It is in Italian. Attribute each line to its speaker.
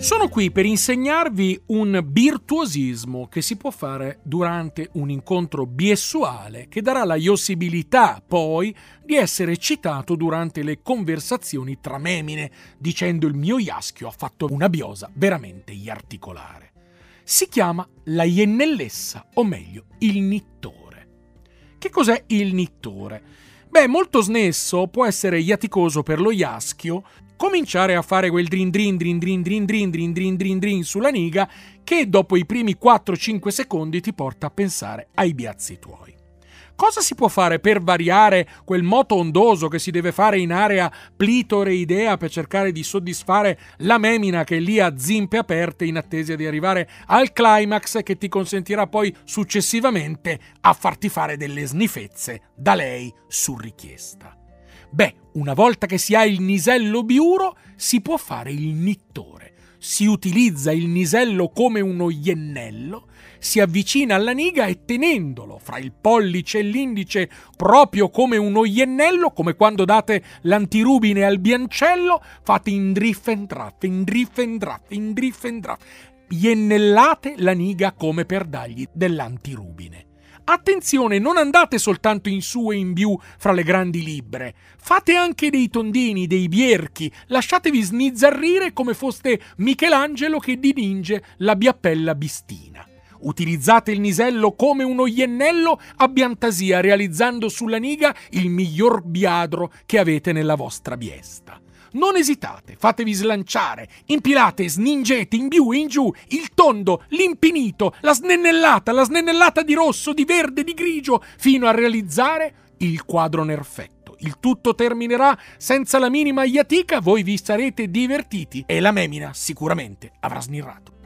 Speaker 1: Sono qui per insegnarvi un virtuosismo che si può fare durante un incontro biessuale che darà la possibilità poi di essere citato durante le conversazioni tra memine, dicendo il mio iaschio ha fatto una biosa veramente iarticolare. Si chiama la iennellessa, o meglio, il nittore. Che cos'è il nittore? Beh, molto snesso può essere iaticoso per lo iaschio, cominciare a fare quel drin drin drin drin drin drin drin drin drin drin sulla niga che dopo i primi 4-5 secondi ti porta a pensare ai biazzi tuoi. Cosa si può fare per variare quel moto ondoso che si deve fare in area plitoreidea per cercare di soddisfare la memina che è lì a zimpe aperte in attesa di arrivare al climax che ti consentirà poi successivamente a farti fare delle snifezze da lei su richiesta? Beh, una volta che si ha il nisello biuro, si può fare il nittore. Si utilizza il nisello come uno iennello, si avvicina alla niga e tenendolo fra il pollice e l'indice proprio come uno iennello, come quando date l'antirubine al biancello, fate in driff and draft, in driff and draft, in driff and draft. Iennellate la niga come per dargli dell'antirubine. Attenzione, non andate soltanto in su e in giù fra le grandi libbre. Fate anche dei tondini, dei bierchi. Lasciatevi snizzarrire come foste Michelangelo che dipinge la biappella bistina. Utilizzate il nisello come uno iennello a biantasia, realizzando sulla niga il miglior biadro che avete nella vostra biesta. Non esitate, fatevi slanciare, impilate, sningete in giù e in giù il tondo, l'impinito, la snennellata, la snennellata di rosso, di verde, di grigio, fino a realizzare il quadro nerfetto. Il tutto terminerà senza la minima iatica, voi vi sarete divertiti e la memina sicuramente avrà snirrato.